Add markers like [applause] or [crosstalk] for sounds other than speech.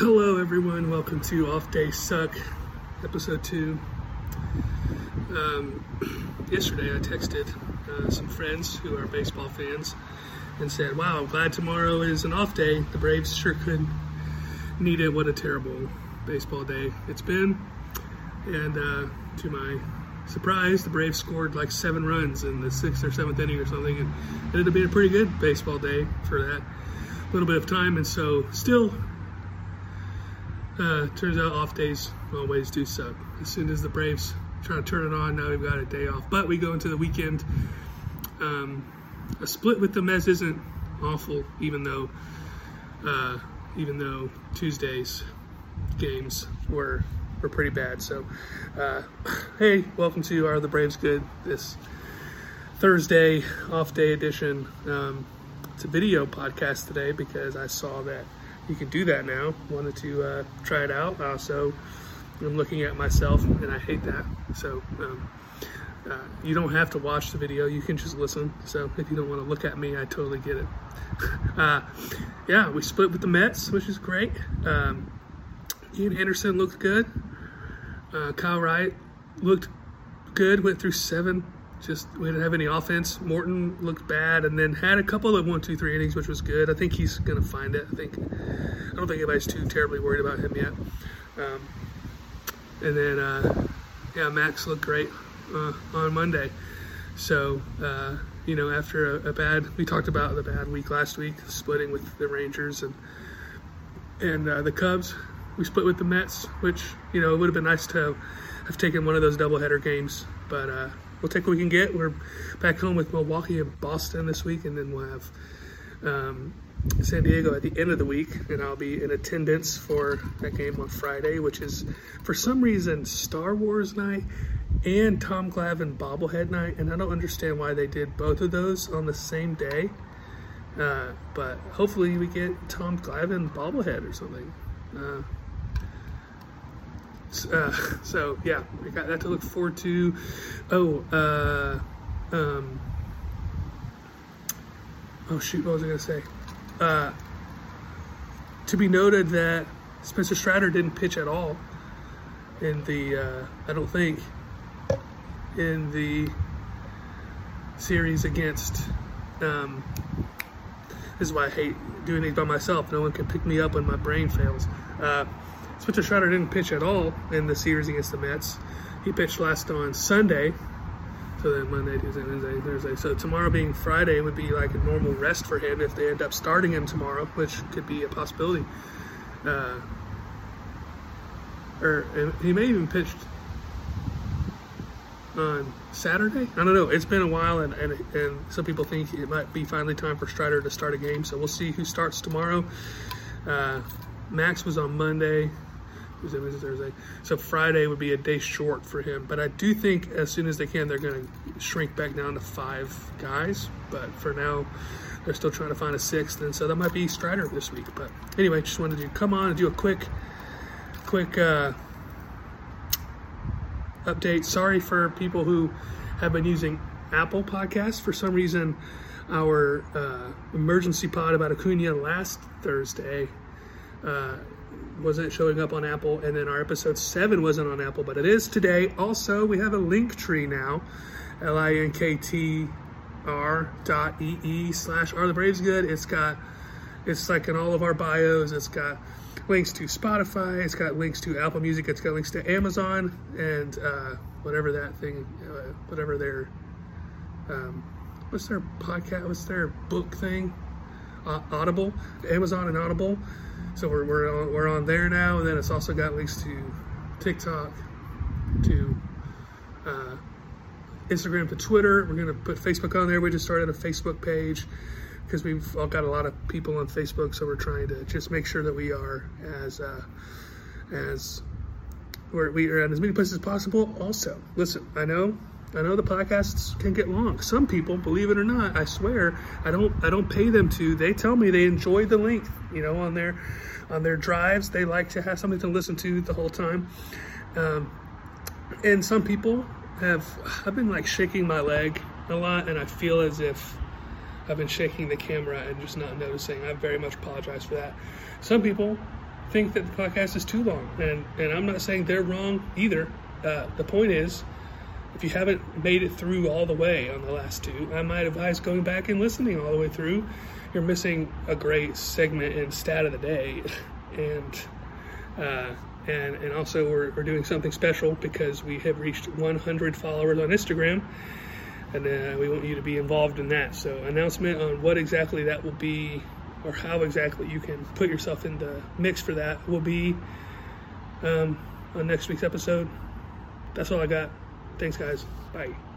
Hello, everyone. Welcome to Off Day Suck, episode two. Um, [clears throat] yesterday, I texted uh, some friends who are baseball fans and said, Wow, I'm glad tomorrow is an off day. The Braves sure could need it. What a terrible baseball day it's been. And uh, to my surprise, the Braves scored like seven runs in the sixth or seventh inning or something, and it ended up being a pretty good baseball day for that little bit of time. And so, still uh, turns out off days always do suck. As soon as the Braves try to turn it on, now we've got a day off. But we go into the weekend. Um, a split with the Mets isn't awful, even though uh, even though Tuesday's games were were pretty bad. So, uh, [laughs] hey, welcome to Are the Braves Good? This Thursday off day edition. Um, it's a video podcast today because I saw that you can do that now. Wanted to uh, try it out. Also, I'm looking at myself and I hate that. So um, uh, you don't have to watch the video. You can just listen. So if you don't want to look at me, I totally get it. [laughs] uh, yeah, we split with the Mets, which is great. Um, Ian Anderson looked good. Uh, Kyle Wright looked good. Went through seven just we didn't have any offense. Morton looked bad, and then had a couple of one, two, three innings, which was good. I think he's going to find it. I think I don't think anybody's too terribly worried about him yet. Um, and then uh, yeah, Max looked great uh, on Monday. So uh, you know, after a, a, bad, we talked about the bad week last week, splitting with the Rangers and and uh, the Cubs. We split with the Mets, which you know it would have been nice to have taken one of those doubleheader games, but uh, we'll take what we can get. We're back home with Milwaukee and Boston this week, and then we'll have um, San Diego at the end of the week, and I'll be in attendance for that game on Friday, which is for some reason Star Wars night and Tom Glavine bobblehead night, and I don't understand why they did both of those on the same day. Uh, but hopefully we get Tom Glavine bobblehead or something. Uh, uh, so yeah, we got that to look forward to. Oh, uh, um, oh shoot, what was I gonna say? Uh, to be noted that Spencer Strider didn't pitch at all in the, uh, I don't think, in the series against. Um, this is why I hate doing these by myself. No one can pick me up when my brain fails. Spencer Strider didn't pitch at all in the series against the Mets. He pitched last on Sunday. So then Monday, Tuesday, Wednesday, Thursday. So tomorrow being Friday would be like a normal rest for him if they end up starting him tomorrow, which could be a possibility. Uh, or he may even pitched on Saturday. I don't know. It's been a while, and, and, and some people think it might be finally time for Strider to start a game. So we'll see who starts tomorrow. Uh, Max was on Monday. Tuesday, Wednesday, Thursday. So Friday would be a day short for him. But I do think as soon as they can, they're going to shrink back down to five guys. But for now, they're still trying to find a sixth, and so that might be Strider this week. But anyway, just wanted to come on and do a quick, quick uh, update. Sorry for people who have been using Apple Podcasts for some reason. Our uh, emergency pod about Acuna last Thursday uh, wasn't showing up on Apple, and then our episode seven wasn't on Apple, but it is today. Also, we have a link tree now, L I N K T R dot E E slash Are the Braves Good? It's got, it's like in all of our bios, it's got links to Spotify, it's got links to Apple Music, it's got links to Amazon, and uh, whatever that thing, uh, whatever their, um, what's their podcast, what's their book thing? Uh, Audible, Amazon and Audible so we're, we're, on, we're on there now, and then it's also got links to TikTok, to uh, Instagram, to Twitter. We're going to put Facebook on there. We just started a Facebook page because we've all got a lot of people on Facebook, so we're trying to just make sure that we are as uh, as we're, we are at as many places as possible. Also, listen, I know I know the podcasts can get long. Some people, believe it or not, I swear, I don't I don't pay them to. They tell me they enjoy the length, you know, on their on their drives. They like to have something to listen to the whole time. Um, and some people have I've been like shaking my leg a lot and I feel as if I've been shaking the camera and just not noticing. I very much apologize for that. Some people think that the podcast is too long, and and I'm not saying they're wrong either. Uh, the point is, if you haven't made it through all the way on the last two, I might advise going back and listening all the way through. You're missing a great segment and stat of the day, [laughs] and uh, and and also we're, we're doing something special because we have reached 100 followers on Instagram, and uh, we want you to be involved in that. So announcement on what exactly that will be, or how exactly you can put yourself in the mix for that will be um, on next week's episode. That's all I got. Thanks, guys. Bye.